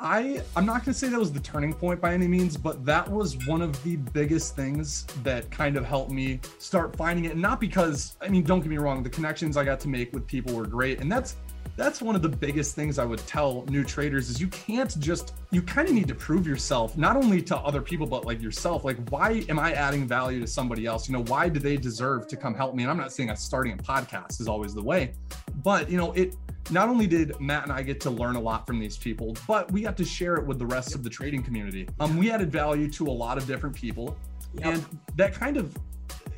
I I'm not going to say that was the turning point by any means, but that was one of the biggest things that kind of helped me start finding it. Not because I mean, don't get me wrong, the connections I got to make with people were great, and that's that's one of the biggest things I would tell new traders is you can't just you kind of need to prove yourself not only to other people but like yourself. Like why am I adding value to somebody else? You know why do they deserve to come help me? And I'm not saying that starting a podcast is always the way but you know it not only did Matt and I get to learn a lot from these people, but we got to share it with the rest of the trading community. Um, we added value to a lot of different people, yep. and that kind of,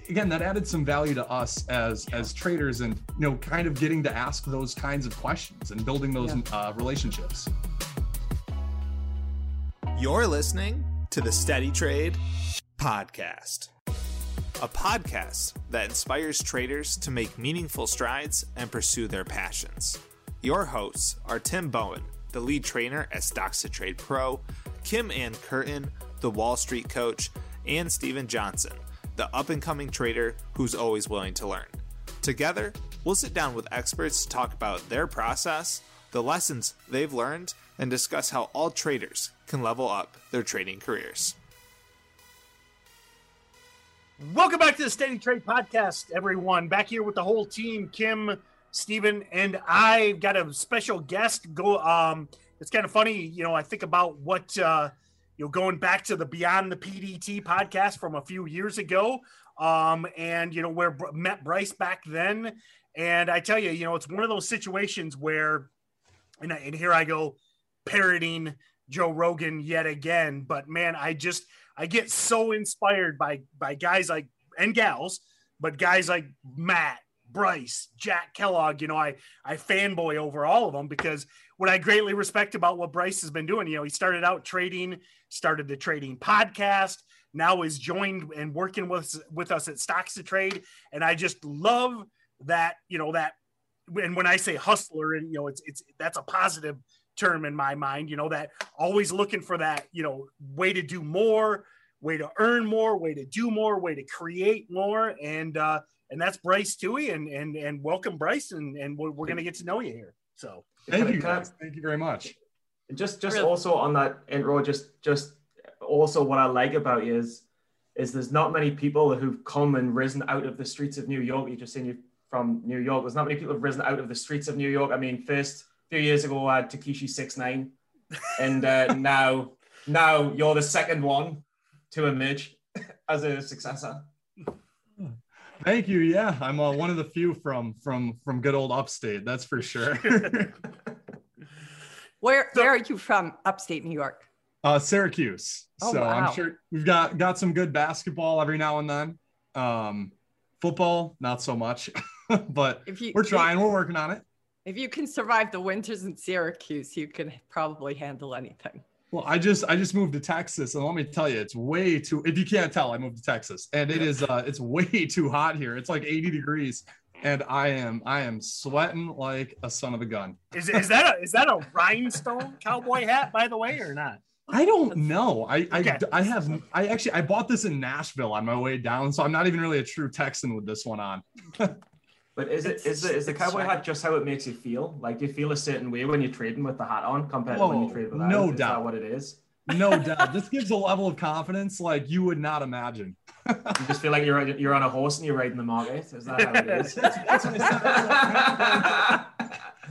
again, that added some value to us as as traders, and you know, kind of getting to ask those kinds of questions and building those yep. uh, relationships. You're listening to the Steady Trade podcast a podcast that inspires traders to make meaningful strides and pursue their passions. Your hosts are Tim Bohen, the lead trainer at Stocks to Trade Pro, Kim Ann Curtin, the Wall Street coach, and Stephen Johnson, the up and coming trader who's always willing to learn. Together, we'll sit down with experts to talk about their process, the lessons they've learned, and discuss how all traders can level up their trading careers. Welcome back to the Steady Trade Podcast, everyone. Back here with the whole team, Kim, Stephen, and I've got a special guest. Go. Um, it's kind of funny, you know. I think about what uh, you know, going back to the Beyond the PDT podcast from a few years ago, um, and you know where met Bryce back then. And I tell you, you know, it's one of those situations where, and, I, and here I go, parroting Joe Rogan yet again. But man, I just I get so inspired by by guys like and gals, but guys like Matt Bryce, Jack Kellogg, you know, I I fanboy over all of them because what I greatly respect about what Bryce has been doing, you know, he started out trading, started the trading podcast, now is joined and working with with us at Stocks to Trade, and I just love that, you know, that and when I say hustler, and you know, it's it's that's a positive term in my mind, you know, that always looking for that, you know, way to do more, way to earn more, way to do more, way to create more, and uh, and that's Bryce Toohey, and and and welcome Bryce, and and we're, we're gonna get to know you here. So thank you, guys. Thank you very much. Just just really? also on that intro, just just also what I like about you is is there's not many people who've come and risen out of the streets of New York. You just saying you from New York. There's not many people who've risen out of the streets of New York. I mean, first a few years ago I had Tekashi Six Nine, and uh, now now you're the second one to emerge as a successor. Thank you. Yeah, I'm uh, one of the few from from from good old upstate. That's for sure. where so, where are you from? Upstate New York. Uh, Syracuse. Oh, so wow. I'm sure we've got got some good basketball every now and then. Um, football, not so much, but you, we're trying. If, we're working on it. If you can survive the winters in Syracuse, you can probably handle anything. Well, I just I just moved to Texas, and let me tell you, it's way too. If you can't tell, I moved to Texas, and it is uh, it's way too hot here. It's like 80 degrees, and I am I am sweating like a son of a gun. Is, is that a is that a rhinestone cowboy hat, by the way, or not? I don't know. I okay. I, I have I actually I bought this in Nashville on my way down, so I'm not even really a true Texan with this one on. But is it is the is the cowboy hat just how it makes you feel? Like you feel a certain way when you're trading with the hat on compared to when you trade without? No is doubt. what it is? No doubt. This gives a level of confidence like you would not imagine. you just feel like you're you're on a horse and you're riding the market. Is that how it is? that's, what I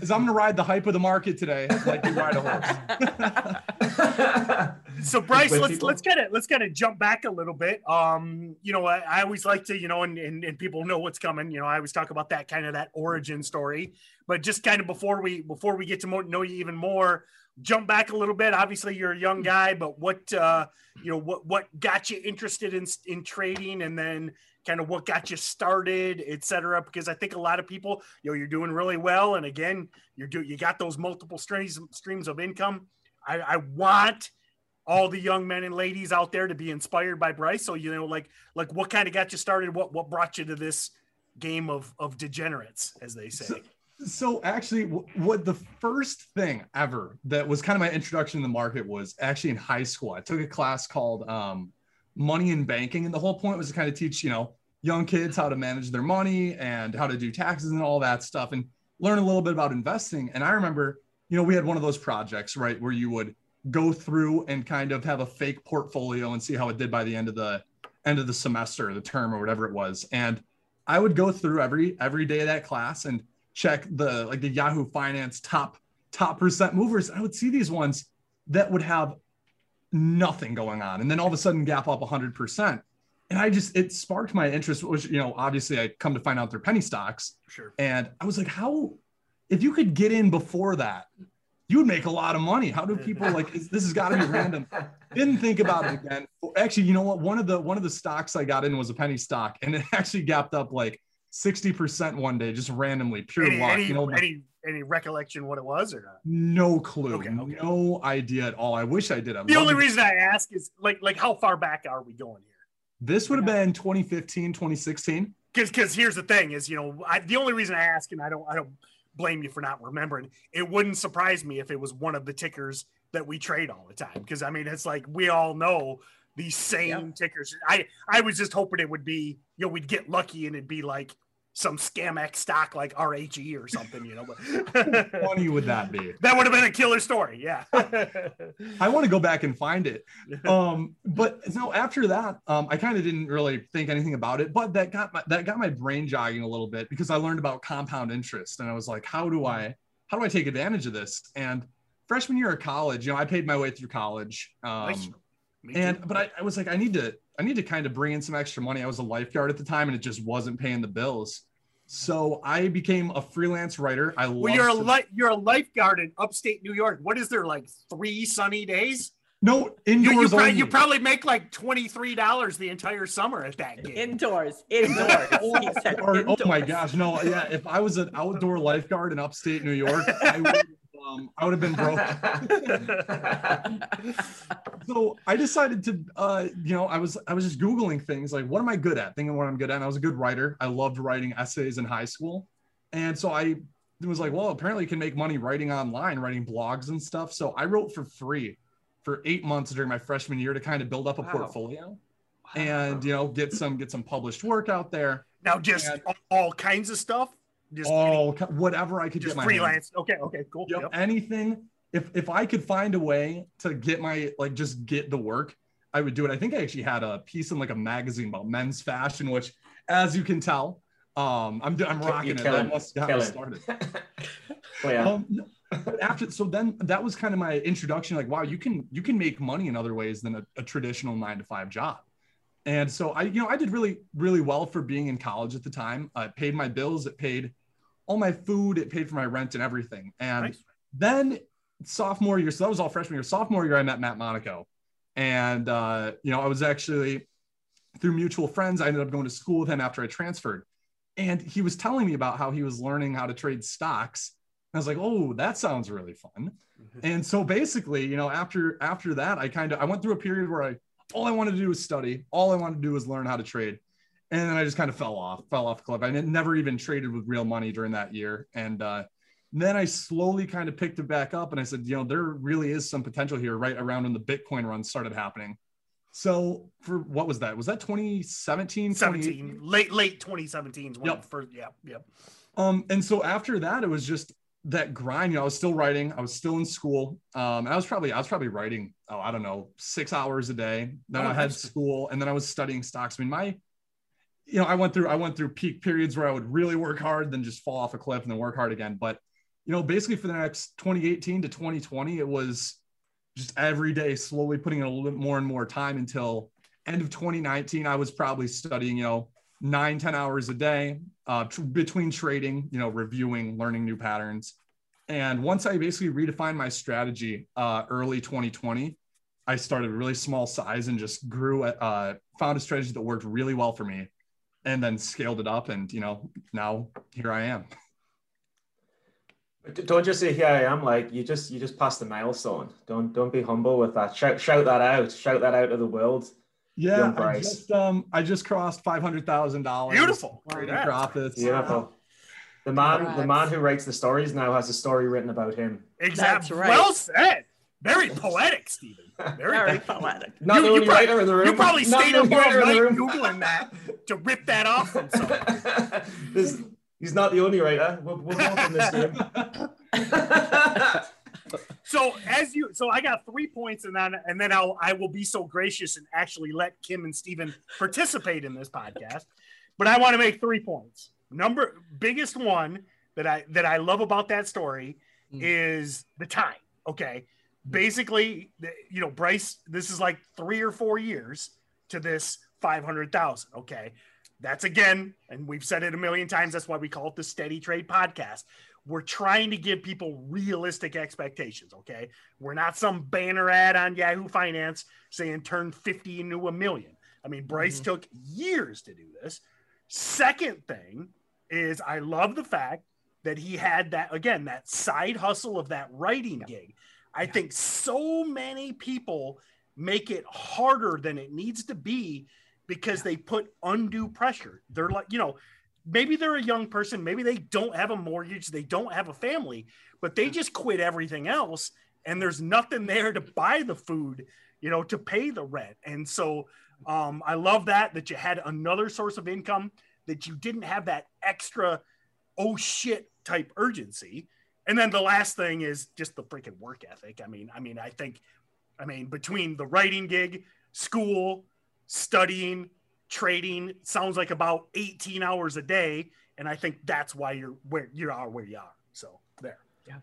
is I'm gonna ride the hype of the market today, like you ride a horse. so Bryce, let's people. let's kind of let's kind of jump back a little bit. Um, you know, I, I always like to, you know, and, and and people know what's coming. You know, I always talk about that kind of that origin story. But just kind of before we before we get to more, know you even more, jump back a little bit. Obviously, you're a young guy, but what uh, you know, what what got you interested in in trading, and then kind of what got you started, et cetera. Because I think a lot of people, you know, you're doing really well, and again, you're do you got those multiple streams streams of income. I, I want all the young men and ladies out there to be inspired by Bryce. So you know, like like what kind of got you started? What what brought you to this game of of degenerates, as they say? So, so actually, what the first thing ever that was kind of my introduction to the market was actually in high school. I took a class called um, money and banking. And the whole point was to kind of teach, you know, young kids how to manage their money and how to do taxes and all that stuff and learn a little bit about investing. And I remember, you know, we had one of those projects, right, where you would go through and kind of have a fake portfolio and see how it did by the end of the end of the semester, the term or whatever it was. And I would go through every every day of that class and check the like the Yahoo Finance top top percent movers. I would see these ones that would have nothing going on, and then all of a sudden gap up 100 percent. And I just it sparked my interest, which you know obviously I come to find out they're penny stocks, Sure. and I was like, how if you could get in before that, you would make a lot of money. How do people like is, this has got to be random? Didn't think about it again. Actually, you know what? One of the one of the stocks I got in was a penny stock, and it actually gapped up like 60% one day, just randomly, pure Any, luck. any, you know, any any recollection what it was or not? no clue, Okay, okay. no idea at all. I wish I did. I'd The only reason I ask is like like how far back are we going here? this would have been 2015, 2016. because because here's the thing is you know I, the only reason I ask and I don't I don't blame you for not remembering. It wouldn't surprise me if it was one of the tickers that we trade all the time because I mean it's like we all know these same tickers. I I was just hoping it would be you know we'd get lucky and it'd be like some scamex stock like RHE or something you know but Funny would that be? that would have been a killer story yeah I want to go back and find it. Um, but no, after that, um, I kind of didn't really think anything about it, but that got my that got my brain jogging a little bit because I learned about compound interest and I was like, how do I how do I take advantage of this? And freshman year of college, you know, I paid my way through college. Um, Nice. And but I, I was like, I need to I need to kind of bring in some extra money. I was a lifeguard at the time and it just wasn't paying the bills. So I became a freelance writer. I well love you're a li- you're a lifeguard in upstate New York what is there like three sunny days no You, indoors you, probably, only. you probably make like twenty three dollars the entire summer at that game. Indoors, indoors. he said Or- oh my gosh, no, yeah. If I was an outdoor lifeguard in upstate New York, I would, um, I would have been broke. So I decided to, uh, you know, I was I was just googling things like, what am I good at? Thinking what I'm good at. And I was a good writer. I loved writing essays in high school, and so I was like, well, apparently you can make money writing online, writing blogs and stuff. So I wrote for free for eight months during my freshman year to kind of build up a Wow. portfolio and you know get some get some published work out there. now, just And- all kinds of stuff. Just, all ki- whatever I could just get my hands freelance. Okay, okay, cool. Yep, Yep. anything. If if I could find a way to get my like just get the work, I would do it. I think I actually had a piece in like a magazine about men's fashion, which, as you can tell, um, I'm I'm rocking You're it. killing, That must have got me started. well, yeah. Um, but after so then that was kind of my introduction. Like, wow, you can you can make money in other ways than a, a traditional nine to five job. And so I, you know, I did really really well for being in college at the time. I paid my bills. It paid all my food. It paid for my rent and everything. And Nice. then sophomore year, so that was all freshman year. Sophomore year, I met Matt Monaco, and uh, you know, I was actually through mutual friends. I ended up going to school with him after I transferred, and he was telling me about how he was learning how to trade stocks. And I was like, oh, that sounds really fun. And so basically, you know, after after that, I kind of I went through a period where I all I wanted to do was study. All I wanted to do was learn how to trade. And then I just kind of fell off, fell off the cliff. I never even traded with real money during that year. And uh, then I slowly kind of picked it back up and I said, you know, there really is some potential here right around when the Bitcoin run started happening. So for what was that? Was that 2017? 17, late late 2017 when Yep. first, yeah, yep. Um, and so after that, it was just that grind. You know, I was still writing. I was still in school. Um, and I was probably I was probably writing. Oh, I don't know, six hours a day. Then Oh, I had school, and then I was studying stocks. I mean, my, you know, I went through I went through peak periods where I would really work hard, then just fall off a cliff, and then work hard again. But you know, basically for the next 2018 to 2020, it was just every day slowly putting in a little bit more and more time until end of 2019 i was probably studying you know nine ten hours a day uh, tr- between trading you know reviewing learning new patterns and once i basically redefined my strategy uh, early 2020 i started really small size and just grew uh, found a strategy that worked really well for me and then scaled it up and you know now here i am Don't just say here I am. Like you just you just passed the milestone. Don't don't be humble with that. Shout shout that out. Shout that out to the world. yeah i just um i just crossed $500000 Beautiful. Wow. Congrats. profits Beautiful. The man the man who writes the stories now has a story written about him. Exactly. right. Well said. Very poetic, Stephen. Very, Very poetic. poetic. Not You- the you only probably- writer in the room. You probably Not stayed up all writer in the night googling that to rip that off from someone. This- he's not the only writer. We're, we're both in this game. So as you, so I got three points, and then and then I'll I will be so gracious and actually let Kim and Stephen participate in this podcast. But I want to make three points. Number biggest one that I that I love about that story Mm. is the time. Okay, basically, you know, Bryce, this is like three or four years to this five hundred thousand. Okay, that's again, and we've said it a million times. That's why we call it the Steady Trade Podcast. We're trying to give people realistic expectations. Okay, we're not some banner ad on Yahoo Finance saying turn fifty into a million. I mean, Bryce mm-hmm. took years to do this. Second thing is, I love the fact that he had that again that side hustle of that writing gig. I think so many people make it harder than it needs to be because they put undue pressure. They're like, you know, maybe they're a young person, maybe they don't have a mortgage, they don't have a family, but they just quit everything else and there's nothing there to buy the food, you know, to pay the rent. And so um, I love that that you had another source of income that you didn't have that extra oh shit type urgency. And then the last thing is just the freaking work ethic. I mean, I mean, I think, I mean, between the writing gig, school, studying, trading, sounds like about 18 hours a day. And I think that's why you're where you are where you are. So there. Yeah,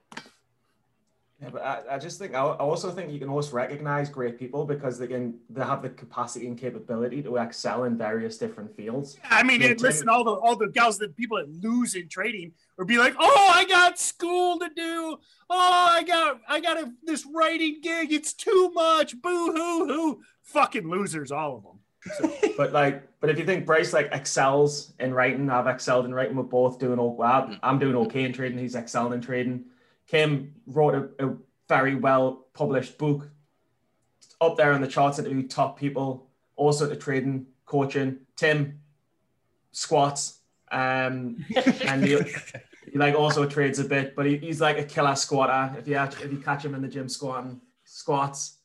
but I, I just think I also think you can also recognize great people because they can they have the capacity and capability to excel in various different fields. I mean, and listen, all the all the gals that people that lose in trading or be like, oh, I got school to do. Oh, I got I got a, this writing gig. It's too much. Boo hoo hoo. Fucking losers, all of them. But like, but if you think Bryce like excels in writing, I've excelled in writing. We're both doing all well. I'm doing okay in trading. He's excelling in trading. Kim wrote a, a very well published book up there on the charts to top people, also to trading, coaching. Tim squats, um, and he, he like also trades a bit, but he, he's like a killer squatter. If you act- if you catch him in the gym squatting, squats,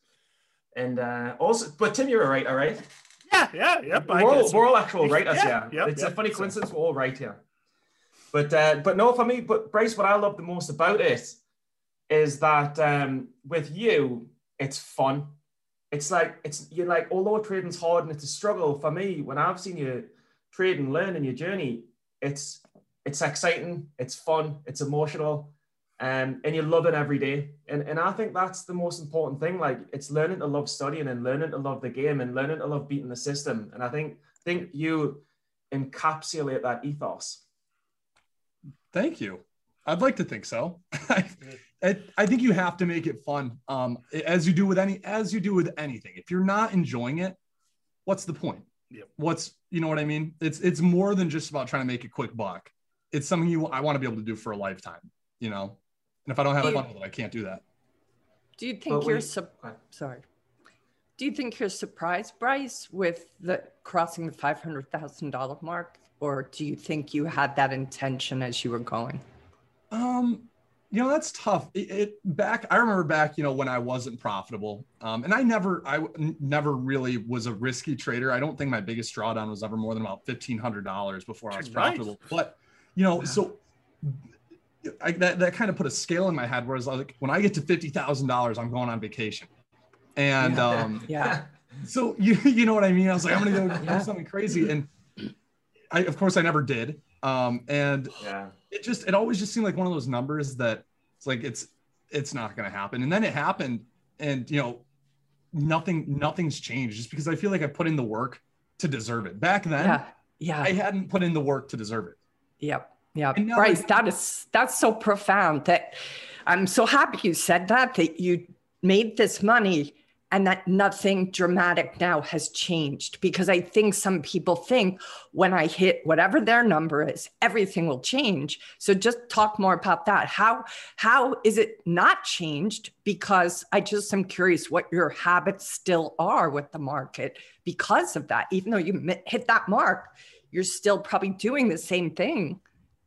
and uh, also, but Tim, you're a writer, right? Yeah, yeah, yep. We're, all, we're all actual writers Yeah, here. yep, it's yep, a funny coincidence we're all right here. But uh, but no, for me, but Bryce, what I love the most about it is that um, with you, it's fun. It's like it's you're like although trading's hard and it's a struggle for me. When I've seen you trade and learn in your journey, it's it's exciting, it's fun, it's emotional, um, and you love it every day. And and I think that's the most important thing. Like it's learning to love studying and learning to love the game and learning to love beating the system. And I think think you encapsulate that ethos. Thank you. I'd like to think so. I, I, I think you have to make it fun. Um, as you do with any, as you do with anything. If you're not enjoying it, what's the point? Yep. What's you know what I mean? It's it's more than just about trying to make a quick buck. It's something you I want to be able to do for a lifetime. You know, and if I don't have Yeah. fun with it, I can't do that. Do you think we- you're sup- Okay. sorry? Do you think you're surprised, Bryce, with the crossing the five hundred thousand dollar mark, or do you think you had that intention as you were going? Um, you know, that's tough. It, it back. I remember back, you know, when I wasn't profitable. Um, and I never, I never really was a risky trader. I don't think my biggest drawdown was ever more than about fifteen hundred dollars before I was Nice. profitable. But you know, so I, that that kind of put a scale in my head. Whereas like when I get to fifty thousand dollars, I'm going on vacation. And um, Yeah. so you you know what I mean? I was like, I'm gonna go Yeah. do something crazy, and I of course I never did. Um, and Yeah. it just it always just seemed like one of those numbers that it's like it's it's not going to happen and then it happened and you know nothing nothing's changed just because i feel like i put in the work to deserve it back then Yeah. Yeah. i hadn't put in the work to deserve it Yep. Yeah. right. now Bryce, I- that is that's so profound that I'm so happy you said that, that you made this money and that nothing dramatic now has changed. Because I think some people think when I hit whatever their number is, everything will change. So just talk more about that. How how is it not changed? Because I just am curious what your habits still are with the market because of that. Even though you hit that mark, you're still probably doing the same thing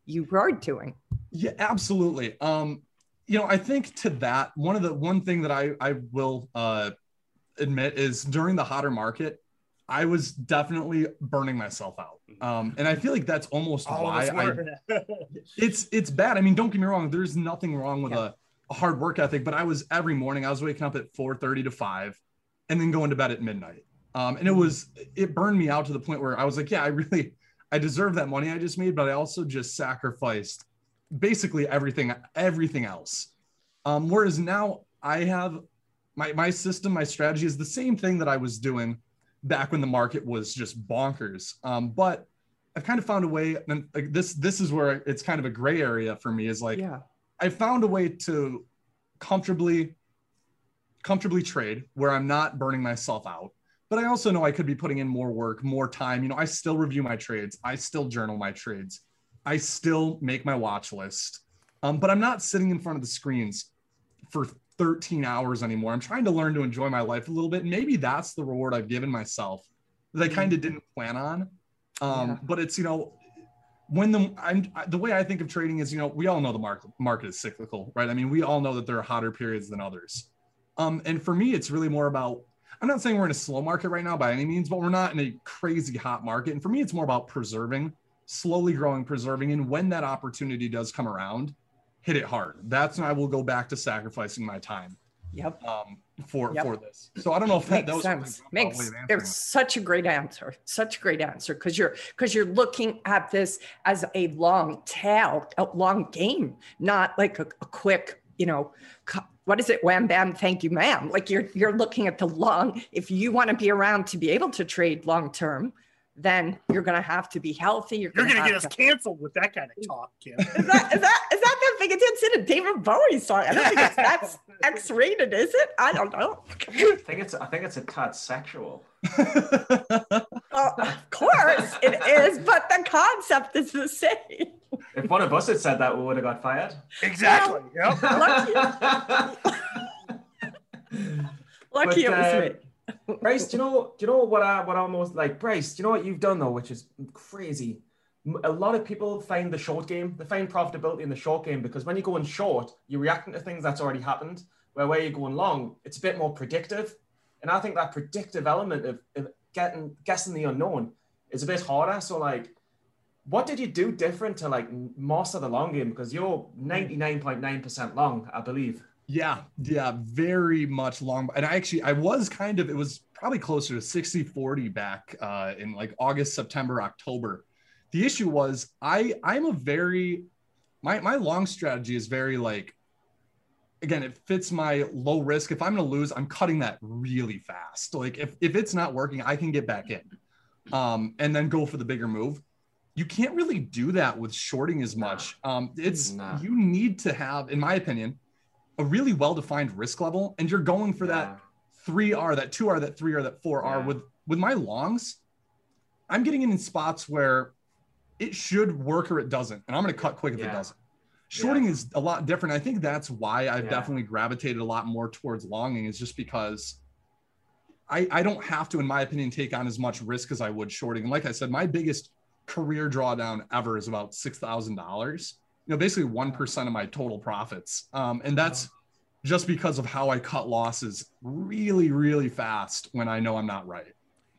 you were doing. yeah absolutely um you know i think to that one of the one thing that i i will uh admit is during the hotter market i was definitely burning myself out um and i feel like that's almost All why i it's it's bad. I mean, don't get me wrong. There's nothing wrong with Yeah. a hard work ethic, but I was every morning I was waking up at 4:30 to 5 and then going to bed at midnight. Um, and it was it burned me out to the point where I was like, yeah, I really I deserve that money I just made, but I also just sacrificed basically everything everything else. Um, whereas now I have my my system, my strategy is the same thing that I was doing back when the market was just bonkers. Um, but I've kind of found a way, and like this this is where it's kind of a gray area for me. Is like Yeah. I found a way to comfortably comfortably trade where I'm not burning myself out. But I also know I could be putting in more work, more time. You know, I still review my trades. I still journal my trades. I still make my watch list. Um, but I'm not sitting in front of the screens for 13 hours anymore. I'm trying to learn to enjoy my life a little bit. Maybe that's the reward I've given myself that I kind of didn't plan on. Um, Yeah. But it's, you know, when the I'm the way I think of trading is, you know, we all know the market market is cyclical, right? I mean, we all know that there are hotter periods than others. Um, and for me, it's really more about I'm not saying we're in a slow market right now by any means, but we're not in a crazy hot market. And for me, it's more about preserving, slowly growing, preserving. And when that opportunity does come around, hit it hard. That's when I will go back to sacrificing my time Yep. um, for Yep. for this. So I don't know if that, that Makes was sense. Makes there's such a great answer. Such a great answer because you're because you're looking at this as a long tail, a long game, not like a, a quick, you know, what is it? Wham bam, thank you, ma'am. Like you're you're looking at the long. If you want to be around to be able to trade long term, then you're gonna have to be healthy. You're You're gonna, gonna get us to- canceled with that kind of talk, Kim. Is that is that is that that thing? It's in a David Bowie song. I don't think it's that's X rated, is it? I don't know. I think it's I think it's a tad sexual. Oh, of course it is, but the concept is the same. If one of us had said that, we would have got fired. Exactly. Yep. Lucky it was uh, me. Bryce, do you know? Do you know what I what I almost like? Bryce, do you know what you've done though, which is crazy? A lot of people find the short game. They find profitability in the short game because when you're going short, you're reacting to things that's already happened. Where where you're going long, it's a bit more predictive. And I think that predictive element of, of getting guessing the unknown is a bit harder. So like, what did you do different to like master the long game? Because you're 99.9% long, I believe. Yeah, yeah, very much long. And I actually, I was kind of, it was probably closer to 60 40 back uh, in like August, September, October. The issue was I, I'm a very, my, my long strategy is very like, again, it fits my low risk. If I'm going to lose, I'm cutting that really fast. Like if, if it's not working, I can get back in um, and then go for the bigger move. You can't really do that with shorting as much. Um, it's, Nah. you need to have, in my opinion, a really well-defined risk level and you're going for that 3R, that 2R, that 3R, that 4R Yeah. with with my longs, I'm getting in spots where it should work or it doesn't. And I'm going to cut quick if it doesn't. Shorting is a lot different. I think that's why I've Yeah. definitely gravitated a lot more towards longing is just because I, I don't have to, in my opinion, take on as much risk as I would shorting. And like I said, my biggest career drawdown ever is about six thousand dollars. You know, basically one percent of my total profits, um, and that's just because of how I cut losses really, really fast when I know I'm not right.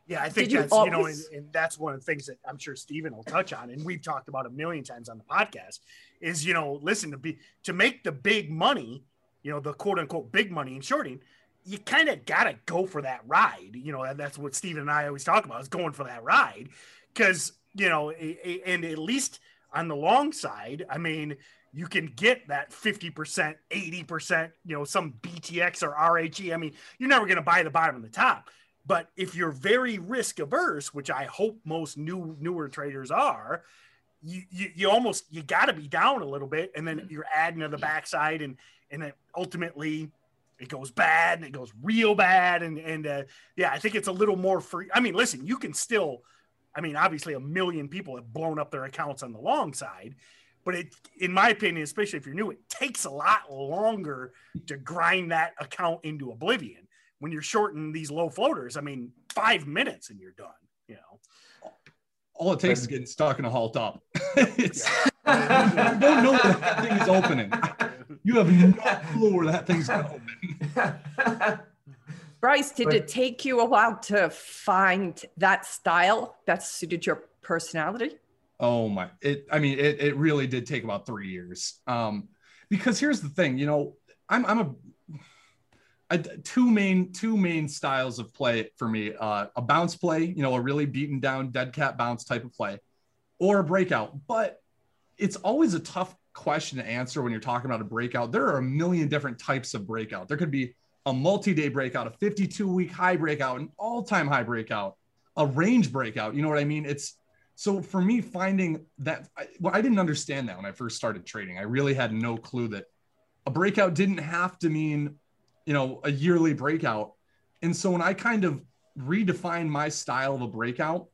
Yeah, I think Did you that's you know, and, and that's one of the things that I'm sure Stephen will touch on, and we've talked about a million times on the podcast. Is you know, listen to be to make the big money, you know, the quote unquote big money in shorting, you kind of gotta go for that ride. You know, and that's what Stephen and I always talk about is going for that ride, because you know, a- a- and at least on the long side, I mean, you can get that 50%, 80%, you know, some BTX or RHE. I mean, you're never going to buy the bottom and the top. But if you're very risk averse, which I hope most new newer traders are, you you, you almost you got to be down a little bit, and then you're adding to the backside, and and then ultimately it goes bad and it goes real bad, and and uh, yeah, I think it's a little more free. I mean, listen, you can still, I mean, obviously a million people have blown up their accounts on the long side, but it, in my opinion, especially if you're new, it takes a lot longer to grind that account into oblivion when you're shorting these low floaters, I mean, five minutes and you're done. You know, All it takes is getting stuck in a halt up. it's, you don't know where that thing is opening. You have no clue where that thing's going to open. Bryce, did But- it take you a while to find that style that suited your personality? Oh my! It. I mean, it. It really did take about three years. Um, because here's the thing. You know, I'm I'm a, a two main two main styles of play for me. Uh, a bounce play, you know, a really beaten down dead cat bounce type of play, or a breakout. But it's always a tough question to answer when you're talking about a breakout. There are a million different types of breakout. There could be a multi-day breakout, a 52 week high breakout, an all-time high breakout, a range breakout. You know what I mean? It's so for me finding that I, well, I didn't understand that when I first started trading. I really had no clue that a breakout didn't have to mean, you know, a yearly breakout. And so when I kind of redefined my style of a breakout,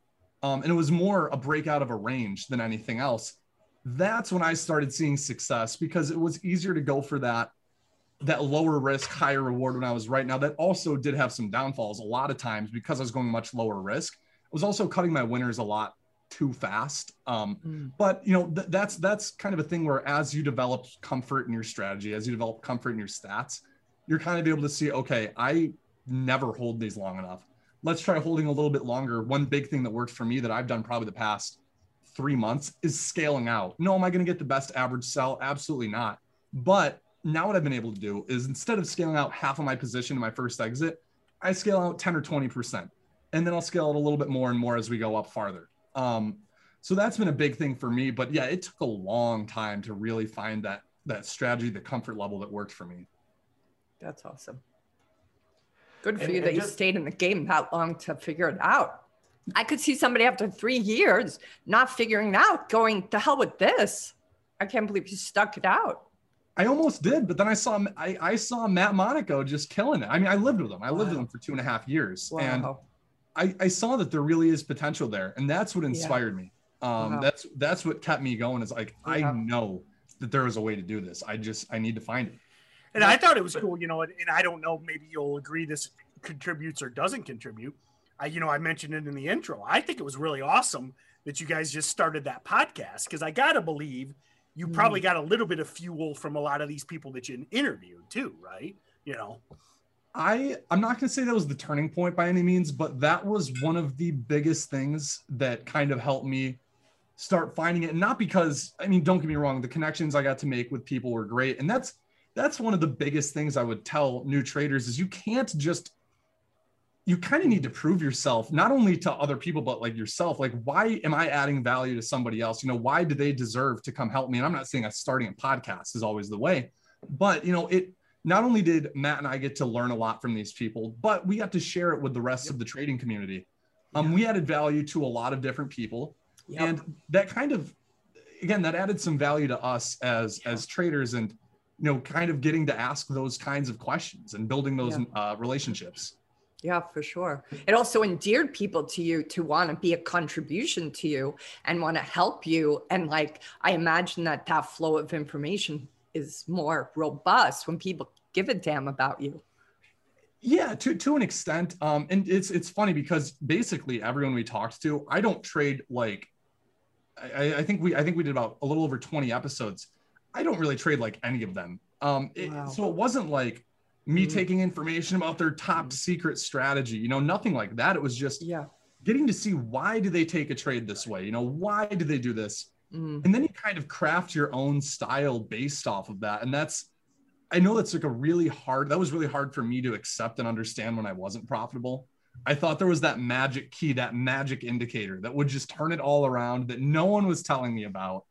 um, and it was more a breakout of a range than anything else, that's when I started seeing success because it was easier to go for that that lower risk, higher reward when I was right. Now that also did have some downfalls a lot of times because I was going much lower risk. I was also cutting my winners a lot too fast. Um, mm. But you know th- that's that's kind of a thing where as you develop comfort in your strategy, as you develop comfort in your stats, you're kind of able to see, okay, I never hold these long enough. Let's try holding a little bit longer. One big thing that worked for me that I've done probably the past three months is scaling out. No, am I going to get the best average sell? Absolutely not. But now what I've been able to do is instead of scaling out half of my position in my first exit, I scale out 10 or 20%. And then I'll scale it a little bit more and more as we go up farther. Um, so that's been a big thing for me. But yeah, it took a long time to really find that that strategy, the comfort level that worked for me. That's awesome. Good for and, you that just, you stayed in the game that long to figure it out. I could see somebody after three years not figuring it out, going to hell with this. I can't believe you stuck it out. I almost did, but then I saw I, I saw Matt Monaco just killing it. I mean, I lived with him. I wow. lived with him for two and a half years, wow. and I, I saw that there really is potential there, and that's what inspired yeah. me. Um, wow. That's that's what kept me going. Is like yeah. I know that there is a way to do this. I just I need to find it. And I thought it was cool, you know. And, and I don't know, maybe you'll agree this contributes or doesn't contribute. I, you know, I mentioned it in the intro. I think it was really awesome that you guys just started that podcast because I gotta believe you probably mm. got a little bit of fuel from a lot of these people that you interviewed too, right? You know. I I'm not going to say that was the turning point by any means, but that was one of the biggest things that kind of helped me start finding it. not because I mean, don't get me wrong, the connections I got to make with people were great, and that's that's one of the biggest things I would tell new traders is you can't just you kind of need to prove yourself not only to other people but like yourself. Like why am i adding value to somebody else? You know why do they deserve to come help me? And i'm not saying that starting a podcast is always the way but you know it not only did matt and i get to learn a lot from these people but we got to share it with the rest yep. of the trading community. Um, we added value to a lot of different people. Yep. and that kind of again that added some value to us as yep. as traders and you know kind of getting to ask those kinds of questions and building those uh, relationships yeah, for sure. It also endeared people to you to want to be a contribution to you and want to help you. And like, I imagine that that flow of information is more robust when people give a damn about you. Yeah, to to an extent. Um, and it's it's funny because basically everyone we talked to, I don't trade like I, I think we I think we did about a little over 20 episodes. I don't really trade like any of them. Um, it, wow. so it wasn't like me mm. taking information about their top mm. secret strategy you know nothing like that it was just yeah getting to see why do they take a trade this way you know why do they do this mm. and then you kind of craft your own style based off of that and that's i know that's like a really hard that was really hard for me to accept and understand when i wasn't profitable i thought there was that magic key that magic indicator that would just turn it all around that no one was telling me about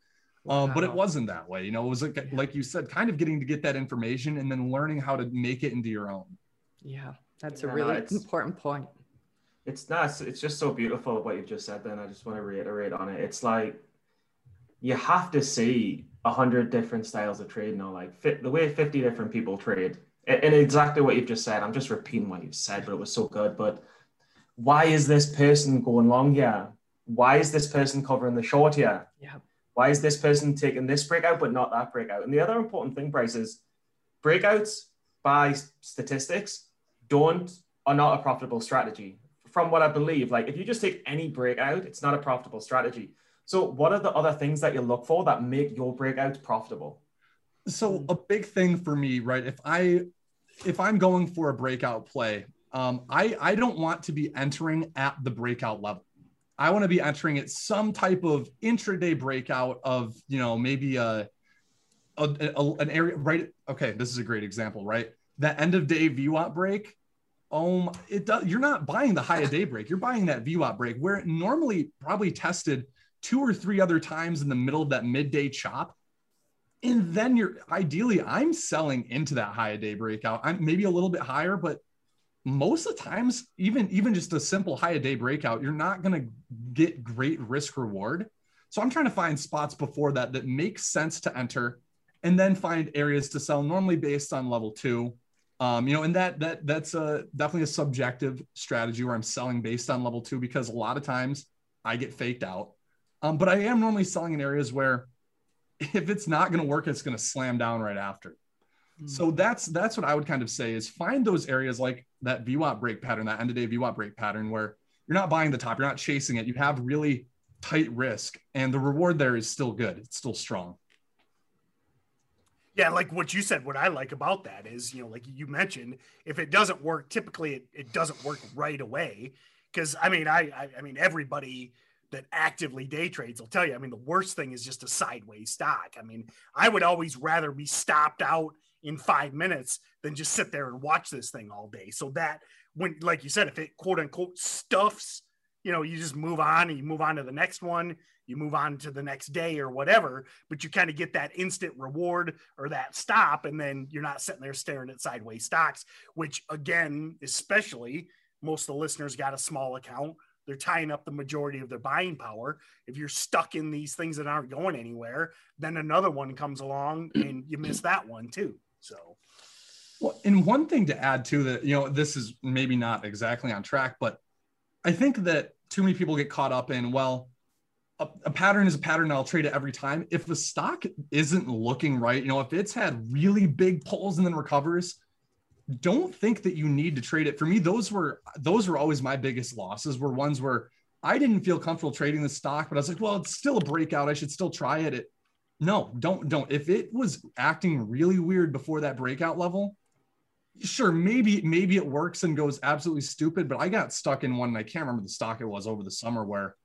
um, but it wasn't that way. You know, it was like, like you said, kind of getting to get that information and then learning how to make it into your own. Yeah, that's a really important point. It's not, it's just so beautiful what you've just said. Then I just want to reiterate on it. It's like you have to see a hundred different styles of trade now, like fit, the way 50 different people trade. And exactly what you've just said. I'm just repeating what you've said, but it was so good. But why is this person going long here? Why is this person covering the short here? Yeah why is this person taking this breakout but not that breakout? And the other important thing, Bryce, is breakouts by statistics don't are not a profitable strategy. From what I believe, like if you just take any breakout, it's not a profitable strategy. So, what are the other things that you look for that make your breakouts profitable? So, a big thing for me, right? If I if I'm going for a breakout play, um, I I don't want to be entering at the breakout level. I want to be entering at some type of intraday breakout of, you know, maybe a a, a, an area right. Okay, this is a great example, right? That end of day VWAP break. Oh, it does. You're not buying the high of day break. You're buying that VWAP break where it normally probably tested two or three other times in the middle of that midday chop. And then you're ideally, I'm selling into that high of day breakout. I'm maybe a little bit higher, but most of the times, even even just a simple high a day breakout, you're not going to get great risk reward. So I'm trying to find spots before that that make sense to enter, and then find areas to sell. Normally based on level two, um, you know, and that that that's a definitely a subjective strategy where I'm selling based on level two because a lot of times I get faked out. Um, but I am normally selling in areas where if it's not going to work, it's going to slam down right after. So hmm. that's that's what I would kind of say is find those areas like that VWAP break pattern, that end of day VWAP break pattern, where you're not buying the top, you're not chasing it, you have really tight risk, and the reward there is still good, it's still strong. Yeah, like what you said, what I like about that is, you know, like you mentioned, if it doesn't work, typically it, it doesn't work right away. Cause I mean, I, I, I mean, everybody that actively day trades will tell you, I mean, the worst thing is just a sideways stock. I mean, I would always rather be stopped out in five minutes than just sit there and watch this thing all day. So that when, like you said, if it quote unquote stuffs, you know, you just move on and you move on to the next one, you move on to the next day or whatever, but you kind of get that instant reward or that stop. And then you're not sitting there staring at sideways stocks, which again, especially most of the listeners got a small account. They're tying up the majority of their buying power. If you're stuck in these things that aren't going anywhere, then another one comes along and you miss that one too. So, well, and one thing to add to that, you know, this is maybe not exactly on track, but I think that too many people get caught up in, well, a, a, pattern is a pattern. I'll trade it every time. If the stock isn't looking right, you know, if it's had really big pulls and then recovers, don't think that you need to trade it. For me, those were those were always my biggest losses. Were ones where I didn't feel comfortable trading the stock, but I was like, well, it's still a breakout. I should still try it. It no, don't don't. If it was acting really weird before that breakout level, sure, maybe maybe it works and goes absolutely stupid. But I got stuck in one, and I can't remember the stock it was over the summer where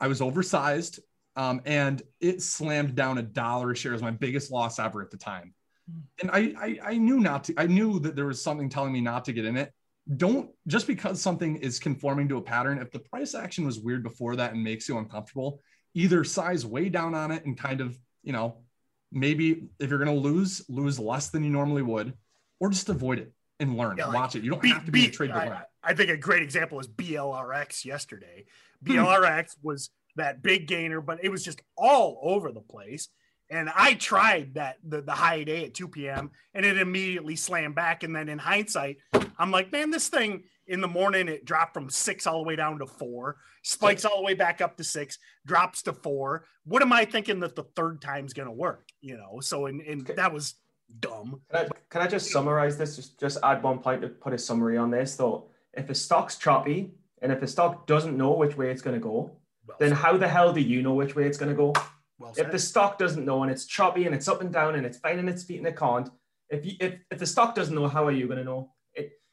I was oversized, um, and it slammed down a dollar a share. Was my biggest loss ever at the time, and I, I I knew not to. I knew that there was something telling me not to get in it. Don't just because something is conforming to a pattern. If the price action was weird before that and makes you uncomfortable, either size way down on it and kind of you know, maybe if you're going to lose, lose less than you normally would, or just avoid it and learn. Yeah, watch it. You don't B, have to be B, a trade I, I, think a great example is BLRX yesterday. Hmm. BLRX was that big gainer, but it was just all over the place. And I tried that the, the high day at 2 p.m. and it immediately slammed back. And then in hindsight, I'm like, man, this thing in the morning it dropped from six all the way down to four, spikes all the way back up to six, drops to four. What am I thinking that the third time's gonna work? You know, so and, and that was dumb. Can I, can I just summarize this? Just just add one point to put a summary on this. Though, if a stock's choppy and if a stock doesn't know which way it's gonna go, well then how the hell do you know which way it's gonna go? Well if the stock doesn't know and it's choppy and it's up and down and it's finding its feet and it can't, if you if, if the stock doesn't know, how are you gonna know?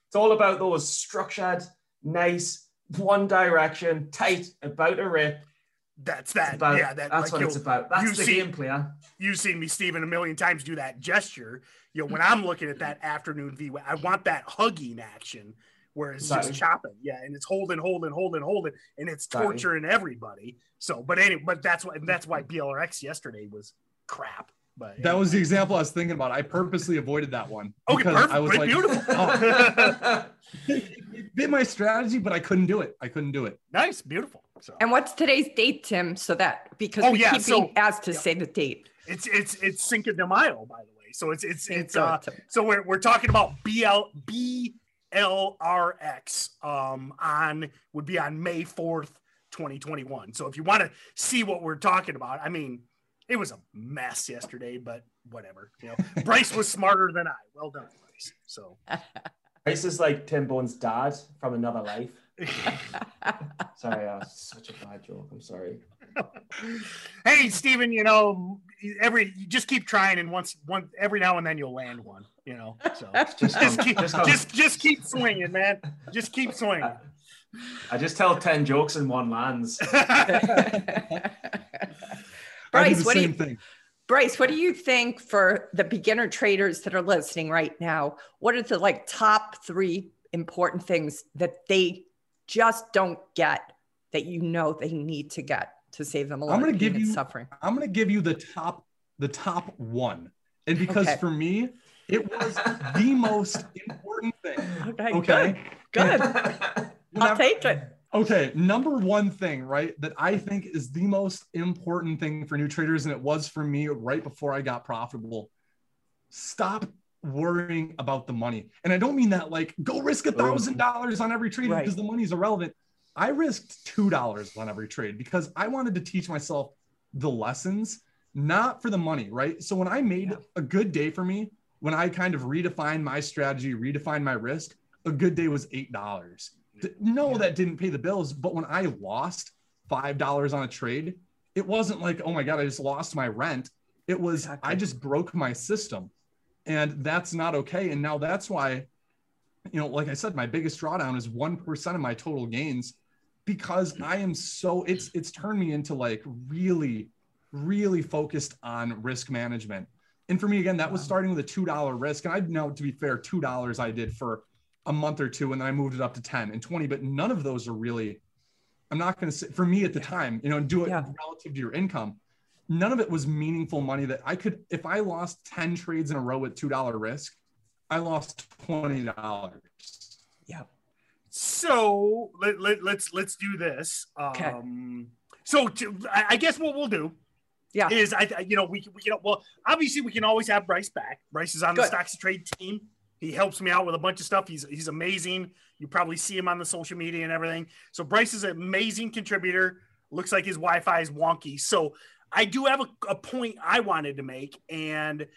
It's all about those structured, nice, one direction, tight, about a rip. That's that. About, yeah, that, that's like, what it's about. That's the see, game player. You've seen me, Stephen, a million times do that gesture. You know, when I'm looking at that afternoon V, I want that hugging action where it's exactly. just chopping. Yeah, and it's holding, holding, holding, holding, and it's torturing exactly. everybody. So, but anyway, but that's why that's why BLRX yesterday was crap. But that was the example I was thinking about. I purposely avoided that one okay, because perfect. I was like, beautiful. Oh. it bit my strategy, but I couldn't do it. I couldn't do it. Nice, beautiful. So. And what's today's date, Tim? So that because oh, we yeah, keep so, being asked to yeah. say the date. It's it's it's Cinco de Mayo, by the way. So it's it's it's uh so we're we're talking about BL BLRX um on would be on May 4th, 2021. So if you want to see what we're talking about, I mean it was a mess yesterday, but whatever. You know, Bryce was smarter than I. Well done, Bryce. So Bryce is like Tim Bohen's dad from another life. sorry, uh, such a bad joke. I'm sorry. hey, Stephen, you know, every you just keep trying, and once one every now and then you'll land one. You know, so just just, keep, just, just, just keep swinging, man. Just keep swinging. I just tell ten jokes and one lands. Bryce, what do you thing. Bryce, what do you think for the beginner traders that are listening right now? What are the like top three important things that they just don't get that you know they need to get to save them a lot I'm going to give you suffering? I'm going to give you the top the top one, and because Okay. for me it was the most important thing. Okay, Okay. good. Good. I'll take it. Okay, number one thing, right, that I think is the most important thing for new traders, and it was for me right before I got profitable. Stop worrying about the money. And I don't mean that like go risk a oh. thousand dollars on every trade Right. because the money's irrelevant. I risked two dollars on every trade because I wanted to teach myself the lessons, not for the money, right? So when I made Yeah. a good day for me, when I kind of redefined my strategy, redefined my risk, a good day was eight dollars. No, that didn't pay the bills, but when I lost five dollars on a trade, it wasn't like, oh my god, I just lost my rent. It was Exactly. I just broke my system, and that's not okay. And now that's why, you know, like I said, my biggest drawdown is one percent of my total gains because I am so it's it's turned me into like really, really focused on risk management. And for me, again, that was starting with a two dollar risk, and I know to be fair, two dollars I did for a month or two and then I moved it up to 10 and 20, but none of those are really, I'm not going to say for me at the time, you know, and do it Yeah. relative to your income. None of it was meaningful money that I could, if I lost 10 trades in a row at $2 risk, I lost $20. Yeah. So let, let, let's let's do this. Okay. Um, so to, I, I guess what we'll do Yeah. is I I- you know we can we can well obviously we can always have Bryce back. Bryce is on the StocksToTrade team. He helps me out with a bunch of stuff. He's he's amazing. You probably see him on the social media and everything. So Bryce is an amazing contributor. Looks like his Wi-Fi is wonky. So I do have a, a point I wanted to make, and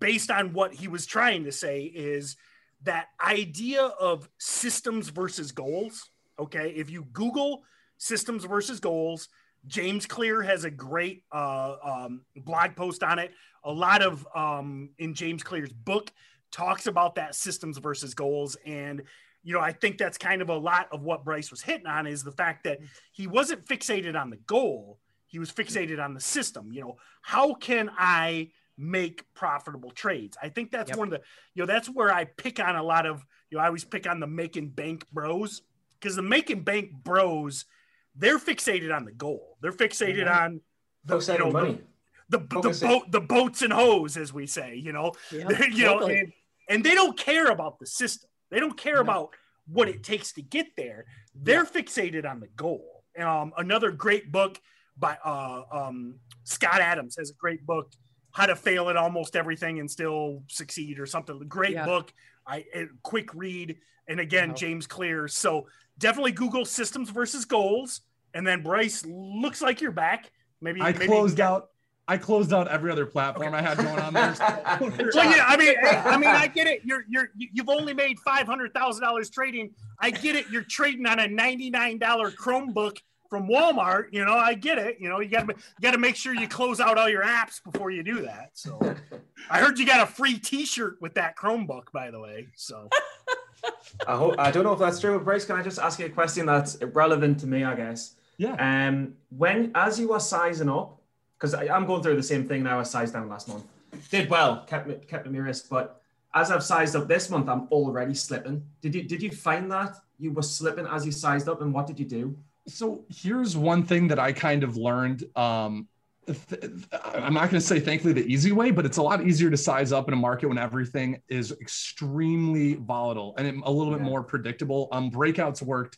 based on what he was trying to say is that idea of systems versus goals. Okay, if you Google systems versus goals, James Clear has a great uh, um, blog post on it. A lot of um, in James Clear's book talks about that systems versus goals, and you know I think that's kind of a lot of what Bryce was hitting on is the fact that he wasn't fixated on the goal; he was fixated on the system. You know, how can I make profitable trades? I think that's Yep. one of the you know that's where I pick on a lot of you know I always pick on the making bank bros because the making bank bros they're fixated on the goal. They're fixated Mhm. on the you know, money. the, the, the boat the boats and hose as we say you know? Yeah, you know totally. and, and they don't care about the system. They don't care No. about what it takes to get there. They're fixated on the goal. Um, another great book by uh, um, scott adams has a great book how to fail at almost everything and still succeed or something. Great Yeah. book. I a quick read. And again Wow. james clear. So definitely google systems versus goals. And then bryce looks like you're back. Maybe I maybe closed out, I closed out every other platform I had going on there. Well, yeah, I mean, I mean, I get it. You're you're you've only made five hundred thousand dollars trading. I get it. You're trading on a ninety nine dollar Chromebook from Walmart. You know, I get it. You know, you got to got to make sure you close out all your apps before you do that. So, I heard you got a free T-shirt with that Chromebook, by the way. So, I, hope, I don't know if that's true, but Bryce, can I just ask you a question that's relevant to me, I guess? Yeah. Um, when as you were sizing up, because I'm going through the same thing now. I sized down last month, did well, kept me kept me risk, but as I've sized up this month, I'm already slipping. Did you did you find that you were slipping as you sized up, and what did you do? so here's one thing that I kind of learned. Um, I'm not going to say thankfully the easy way, but it's a lot easier to size up in a market when everything is extremely volatile and a little bit Yeah. more predictable. Um, breakouts worked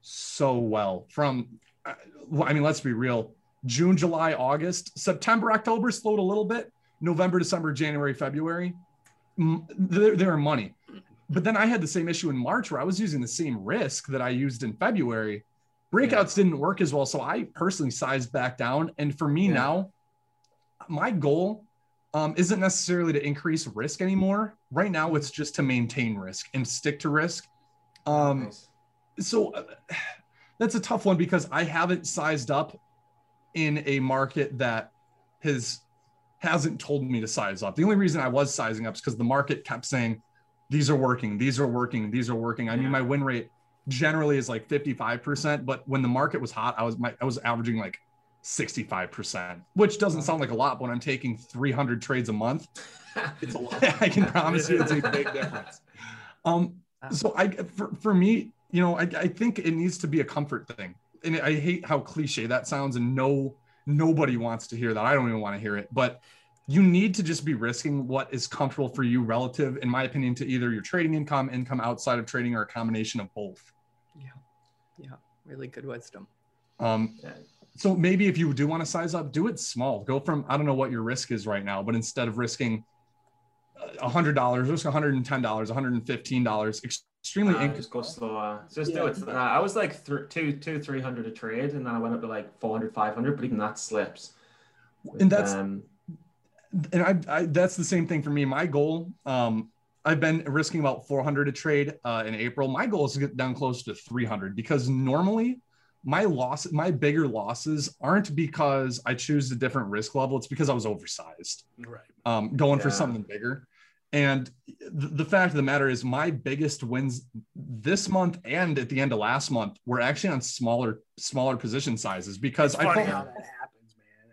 so well from, I mean, let's be real. June, July, August, September, October slowed a little bit. November, December, January, February, they're, they're money. But then I had the same issue in March where I was using the same risk that I used in February. Breakouts didn't work as well. So I personally sized back down. And for me Yeah. now, my goal um, isn't necessarily to increase risk anymore. Right now, it's just to maintain risk and stick to risk. Um, Nice. so uh, that's a tough one because I haven't sized up in a market that has hasn't told me to size up. The only reason I was sizing up is because the market kept saying these are working, these are working, these are working. I mean, my win rate generally is like 55%, but when the market was hot, I was my I was averaging like 65%, which doesn't sound like a lot, but when I'm taking 300 trades a month, it's a lot. I can promise you it's a big difference. Um, so I, for, for me, you know, I, I think it needs to be a comfort thing and I hate how cliche that sounds, and no nobody wants to hear that. I don't even want to hear it, but you need to just be risking what is comfortable for you relative, in my opinion, to either your trading income, income outside of trading, or a combination of both. Yeah. Yeah. Really good wisdom. Um, so maybe if you do want to size up, do it small. Go from, I don't know what your risk is right now, but instead of risking uh, $100, risk $110, $115, Extremely uh, just go slower. Just yeah. do it. Uh, I was like th- two, two, three hundred a trade, and then I went up to like 400, 500, but even that slips. With, and that's um, and I, I that's the same thing for me. My goal, um, I've been risking about 400 a trade uh, in April. My goal is to get down close to 300 because normally my loss, my bigger losses aren't because I choose a different risk level. It's because I was oversized, right? Um, going yeah. for something bigger. And th- the fact of the matter is, my biggest wins this month and at the end of last month were actually on smaller, smaller position sizes because it's I felt, happens,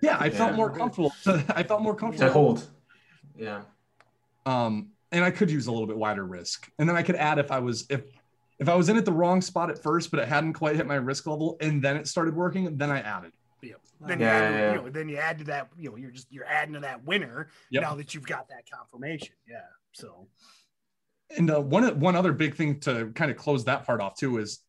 yeah, I yeah. felt more comfortable. To, I felt more comfortable to hold. Yeah. Um, and I could use a little bit wider risk, and then I could add if I was if if I was in at the wrong spot at first, but it hadn't quite hit my risk level, and then it started working, then I added. Yeah. Then yeah, you add, yeah. You know, then you add to that. You know, you're just you're adding to that winner yep. now that you've got that confirmation. Yeah. So. And uh, one one other big thing to kind of close that part off too is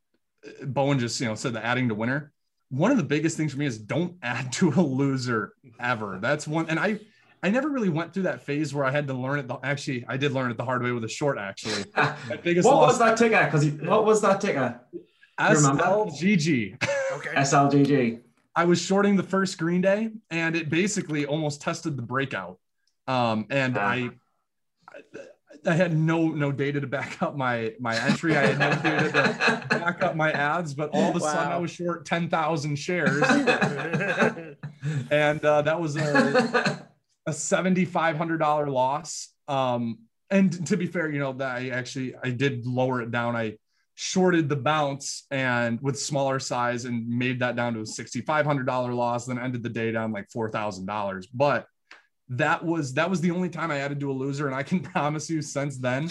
uh, Bohen just you know said the adding to winner. One of the biggest things for me is don't add to a loser ever. That's one, and I I never really went through that phase where I had to learn it. The, actually, I did learn it the hard way with a short. Actually, biggest what was that ticker? Because what was that ticker? SLGG. Okay. SLGG. I was shorting the first green day, and it basically almost tested the breakout. Um, and uh. I, I had no no data to back up my my entry. I had no data to back up my ads, but all of a wow. sudden I was short ten thousand shares, and uh, that was a a $7,500 loss. Um, and to be fair, you know, that I actually, I did lower it down. I shorted the bounce and with smaller size and made that down to a $6,500 loss, then ended the day down like $4,000. But that was, that was the only time I added to do a loser. And I can promise you since then,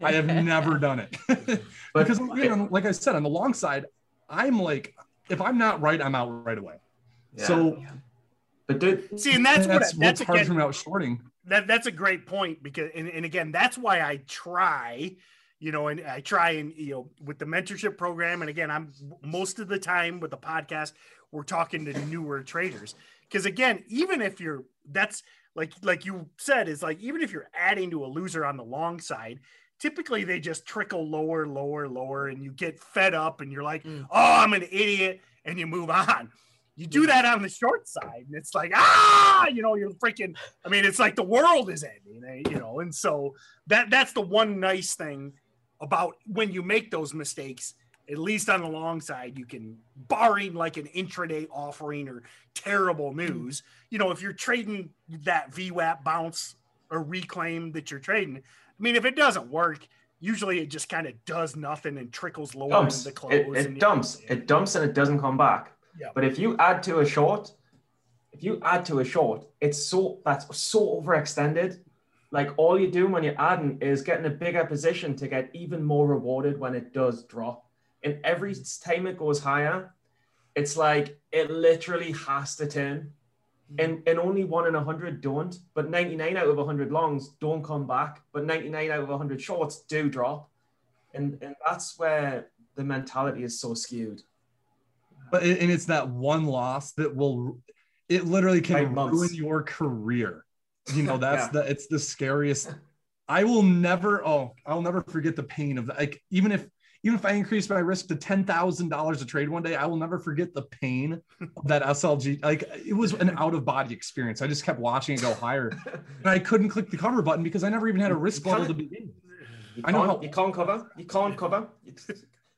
I have never done it because you know, like I said, on the long side, I'm like, if I'm not right, I'm out right away. Yeah. So but dude, see, and that's, that's what that's hard again, from out shorting. That that's a great point because, and, and again, that's why I try, you know, and I try and you know with the mentorship program, and again, I'm most of the time with the podcast, we're talking to newer traders because again, even if you're that's like like you said is like even if you're adding to a loser on the long side typically they just trickle lower lower lower and you get fed up and you're like mm. oh i'm an idiot and you move on you do that on the short side, and it's like, ah, you know, you're freaking. I mean, it's like the world is ending, eh, you know. And so that that's the one nice thing about when you make those mistakes. At least on the long side, you can, barring like an intraday offering or terrible hmm. news. You know, if you're trading that VWAP bounce or reclaim that you're trading, I mean, if it doesn't work, usually it just kind of does nothing and trickles lower dumps. the close. It, it dumps. It dumps and it doesn't come back. Yeah. But if you add to a short, if you add to a short, it's so that's so overextended. Like all you're doing when you're adding is getting a bigger position to get even more rewarded when it does drop. And every mm. time it goes higher, it's like it literally has to turn. Mm. And, and only one in a hundred don't, but 99 out of 100 longs don't come back, but 99 out of 100 shorts do drop. And, and that's where the mentality is so skewed but and it's that one loss that will it literally can ruin your career you know that's yeah. the it's the scariest i will never oh i'll never forget the pain of like even if even if i increase my risk to $10000 a trade one day i will never forget the pain of that slg like it was an out of body experience i just kept watching it go higher and i couldn't click the cover button because i never even had a risk level to begin I know how- you can't cover. You can't cover.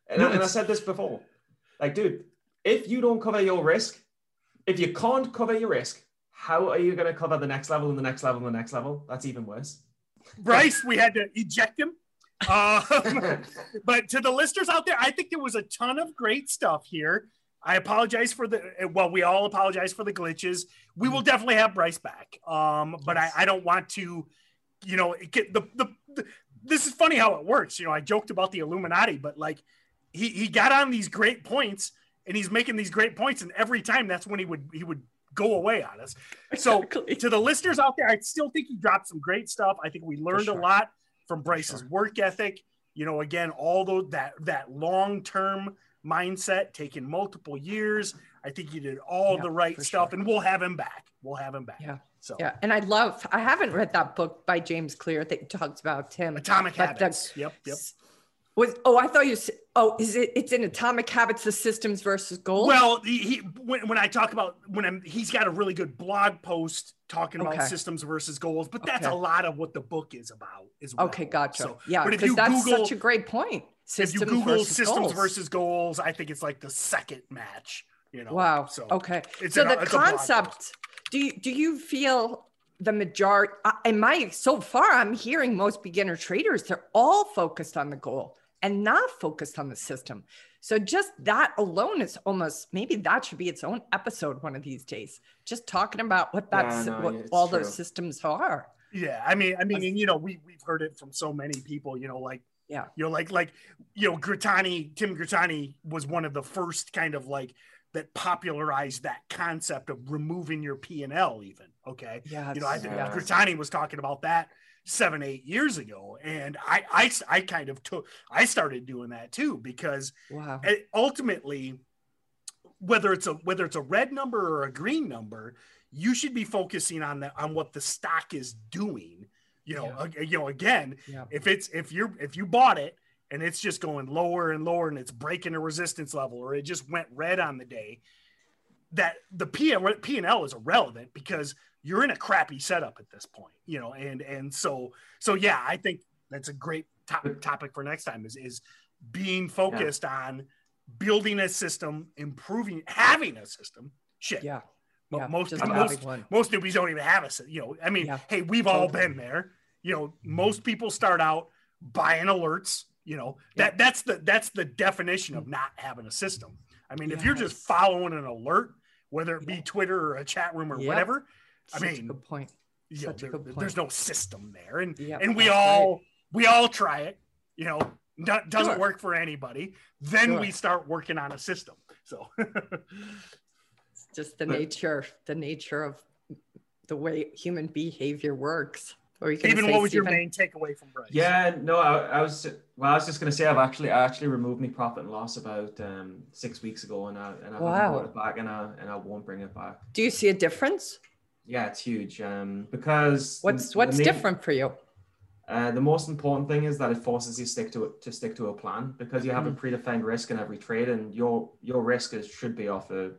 And, no, and I said this before. Like, dude, if you don't cover your risk, if you can't cover your risk, how are you going to cover the next level and the next level and the next level? That's even worse. Bryce, we had to eject him. Um, but to the listeners out there, I think there was a ton of great stuff here. I apologize for the well, we all apologize for the glitches. We will definitely have Bryce back. Um, but I, I don't want to, you know, get the, the, the this is funny how it works. You know, I joked about the Illuminati, but like he he got on these great points and he's making these great points, and every time that's when he would he would go away on us. So exactly. to the listeners out there, I still think he dropped some great stuff. I think we learned sure. a lot from Bryce's sure. work ethic. You know, again, all those that that long term mindset, taking multiple years. I think he did all yeah, the right stuff, sure. and we'll have him back. We'll have him back. Yeah. So yeah, and I love. I haven't read that book by James Clear that talks about Tim. Atomic Habits. The, yep. Yep. Was oh I thought you said oh is it it's in Atomic Habits the systems versus goals. Well, he, he when, when I talk about when I'm he's got a really good blog post talking okay. about systems versus goals, but that's okay. a lot of what the book is about. Is well. okay, gotcha. So, yeah, because that's Google, such a great point. Systems if you Google versus systems goals. versus goals, I think it's like the second match. You know. Wow. So okay. So the concept. Do you do you feel the majority? In my so far, I'm hearing most beginner traders they're all focused on the goal and not focused on the system. So just that alone is almost maybe that should be its own episode one of these days. Just talking about what that's yeah, no, what all true. those systems are. Yeah, I mean, I mean, and, you know, we we've heard it from so many people. You know, like yeah, you know, like like you know, Grittani, Tim Grittani was one of the first kind of like that popularized that concept of removing your P and L. Even okay, yeah, you know, I think yeah. Grittani was talking about that seven eight years ago and I, I i kind of took i started doing that too because wow. ultimately whether it's a whether it's a red number or a green number you should be focusing on the on what the stock is doing you know yeah. you know again yeah. if it's if you're if you bought it and it's just going lower and lower and it's breaking a resistance level or it just went red on the day that the P and L is irrelevant because you're in a crappy setup at this point, you know, and and so so yeah, I think that's a great topic topic for next time is is being focused yeah. on building a system, improving, having a system. Shit. Yeah. yeah most most, most newbies don't even have a you know, I mean, yeah. hey, we've all been there. You know, most people start out buying alerts, you know, that that's the that's the definition of not having a system. I mean, yes. if you're just following an alert, whether it be Twitter or a chat room or whatever, I Such mean, good point. Yeah, there, there's no system there, and yep, and we all we all try it. You know, doesn't sure. work for anybody. Then sure. we start working on a system. So, it's just the nature, the nature of the way human behavior works. Or you Even what was Stephen? your main takeaway from Bryce? Yeah, no, I, I, was well. I was just going to say I've actually I actually removed my profit and loss about um, six weeks ago, and I and I wow. brought it back, and I and I won't bring it back. Do you see a difference? Yeah, it's huge. Um, because what's what's main, different for you? Uh, the most important thing is that it forces you stick to it to stick to a plan because you have mm. a predefined risk in every trade, and your your risk is should be off a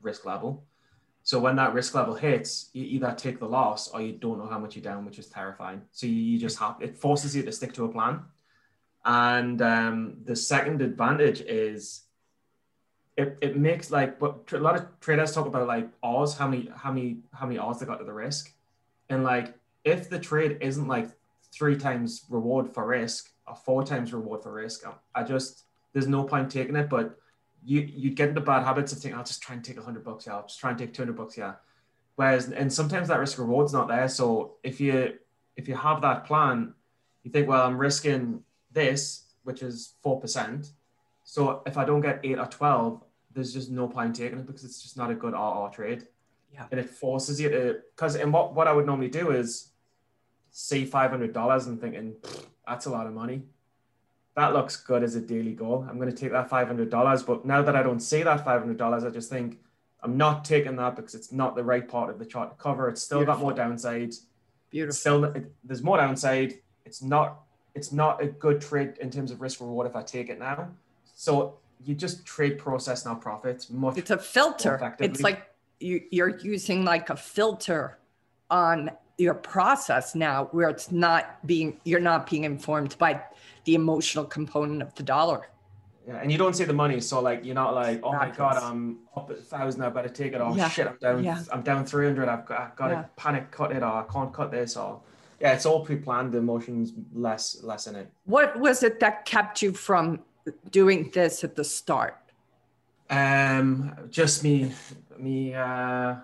risk level. So when that risk level hits, you either take the loss or you don't know how much you're down, which is terrifying. So you, you just have it forces you to stick to a plan. And um, the second advantage is it, it makes like what a lot of traders talk about like odds, how many how many how many odds they got to the risk, and like if the trade isn't like three times reward for risk or four times reward for risk, I, I just there's no point taking it. But you you get into bad habits of thinking I'll just try and take hundred bucks, yeah, I'll just try and take two hundred bucks, yeah. Whereas and sometimes that risk reward's not there. So if you if you have that plan, you think, well, I'm risking this, which is four percent so if I don't get eight or 12, there's just no point taking it because it's just not a good RR trade. Yeah. And it forces you to, because, and what, what I would normally do is see $500 and thinking, that's a lot of money. That looks good as a daily goal. I'm going to take that $500. But now that I don't see that $500, I just think I'm not taking that because it's not the right part of the chart to cover. It's still Beautiful. got more downside. Beautiful. still, it, there's more downside. It's not, it's not a good trade in terms of risk reward if I take it now. So you just trade process now profits much. It's a filter. It's like you, you're using like a filter on your process now, where it's not being you're not being informed by the emotional component of the dollar. Yeah, and you don't see the money, so like you're not like, oh my god, I'm up at thousand, I better take it. Oh yeah. shit, I'm down, yeah. I'm down three hundred. I've got, I've got yeah. to panic cut it, or I can't cut this, or yeah, it's all pre-planned. The emotions less, less in it. What was it that kept you from doing this at the start? Um, just me, me. Uh,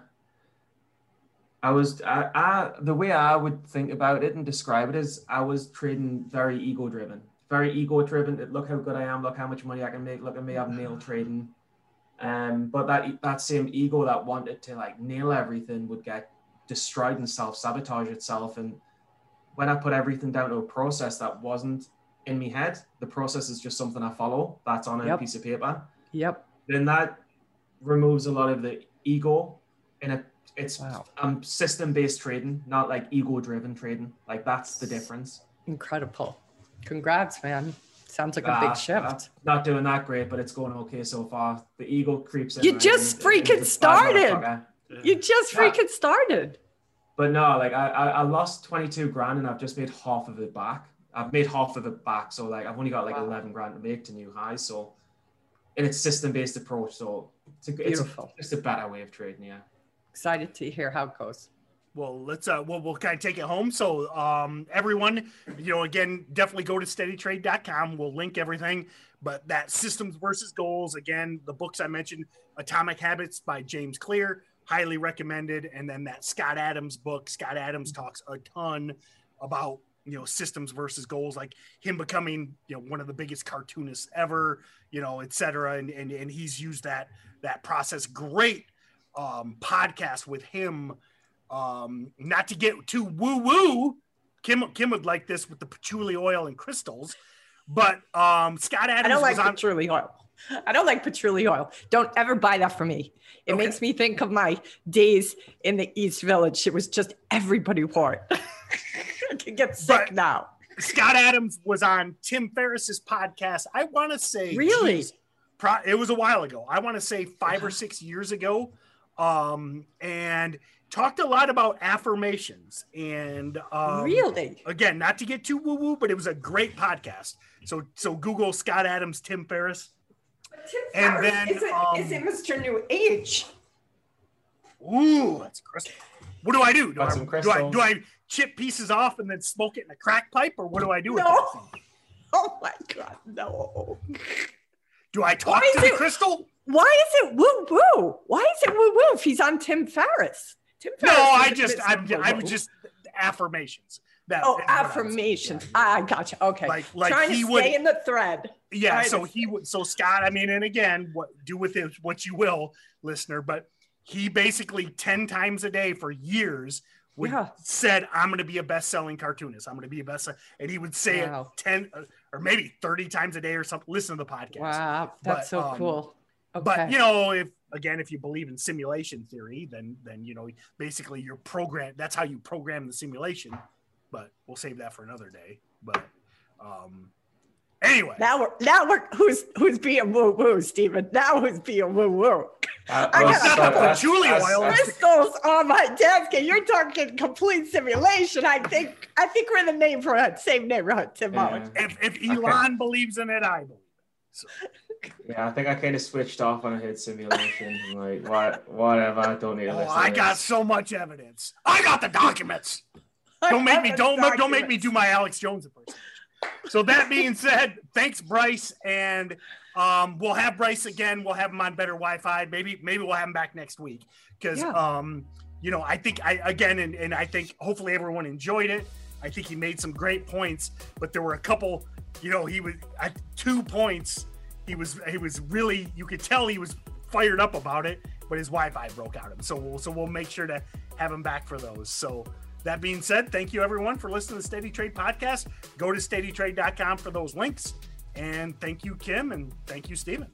I was, I, I, the way I would think about it and describe it is, I was trading very ego driven, very ego driven. Look how good I am. Look how much money I can make. Look at me, I'm nail trading. Um, but that that same ego that wanted to like nail everything would get destroyed and self sabotage itself. And when I put everything down to a process that wasn't in my head, the process is just something I follow. That's on a Yep. piece of paper Yep. then that removes a lot of the ego in a it's Wow. um system based trading not like ego driven trading like that's the difference Incredible. Congrats, man. Sounds like a Ah, big shift. not doing that great but it's going okay so far the ego creeps in You just and- and freaking it's started. You just Yeah. freaking started. but no like I, I i lost 22 grand and i've just made half of it back i've made half of it back so like i've only got like Wow. 11 grand to make to new highs so and it's system based approach so it's a, it's a, Beautiful. just a better way of trading yeah Excited to hear how it goes. Well, let's uh we'll, we'll kind of take it home. So um everyone, you know, again, definitely go to steadytrade.com. We'll link everything. But that systems versus goals, again, the books I mentioned, Atomic Habits by James Clear, highly recommended. And then that Scott Adams book. Scott Adams talks a ton about you know systems versus goals, like him becoming you know one of the biggest cartoonists ever, you know, et cetera. And and, and he's used that that process. Great um podcast with him um not to get too woo woo kim kim would like this with the patchouli oil and crystals but um scott adams I don't like on patchouli oil. I don't like patchouli oil. Don't ever buy that for me. It Okay. makes me think of my days in the East Village. It was just everybody wore it. I can get sick But- now. scott adams was on tim ferriss's podcast i want to say Really? geez, pro- it was a while ago i want to say five or six years ago um and talked a lot about affirmations and um really? again not to get too woo woo but it was a great podcast so so google scott adams tim ferriss And then, is it, um, is it Mr. New Age? Ooh, that's crystal. What do I do? Do I, some do I do I chip pieces off and then smoke it in a crack pipe, or what do I do with No. that thing? Oh my God, no. Do I talk to the it- crystal? Why is it woo woo? Why is it woo woo if he's on Tim Ferriss? Tim No, I just I'm I Woo-woo. was just affirmations. That Oh, what I affirmations. yeah. Ah, I gotcha. Okay. Like like Trying he to would stay in the thread. yeah trying so he would so scott i mean and again what do with it what you will listener but he basically 10 times a day for years would Yeah. said i'm going to be a best-selling cartoonist i'm going to be a best and he would say Wow. it 10 uh, or maybe 30 times a day or something listen to the podcast Wow, that's But, so um, cool. Okay. but you know if again if you believe in simulation theory then then you know basically you're programmed that's how you program the simulation but we'll save that for another day but um anyway now we're now we're who's who's being woo woo, Stephen. Now who's being woo woo? Uh, I got so a couple of that's- oil. Crystals on my desk, and you're talking complete simulation. I think I think we're in the neighborhood, same neighborhood, Tim Yeah. If, if elon believes in it i believe so Yeah, I think I kind of switched off when I hit simulation. I'm like, what, whatever. I don't need to oh, listen. i got so much evidence i got the documents don't make me don't don't make me do my alex jones impersonation so that being said thanks bryce and um we'll have bryce again. We'll have him on better wi-fi. Maybe maybe we'll have him back next week. Because Yeah. um you know i think i again and, and i think hopefully everyone enjoyed it. I think he made some great points but there were a couple you know he was at two points he was he was really you could tell he was fired up about it but his wi-fi broke out him. So we'll so we'll make sure to have him back for those. So that being said thank you everyone for listening to the steady trade podcast. Go to steadytrade.com for those links. And thank you kim and thank you stephen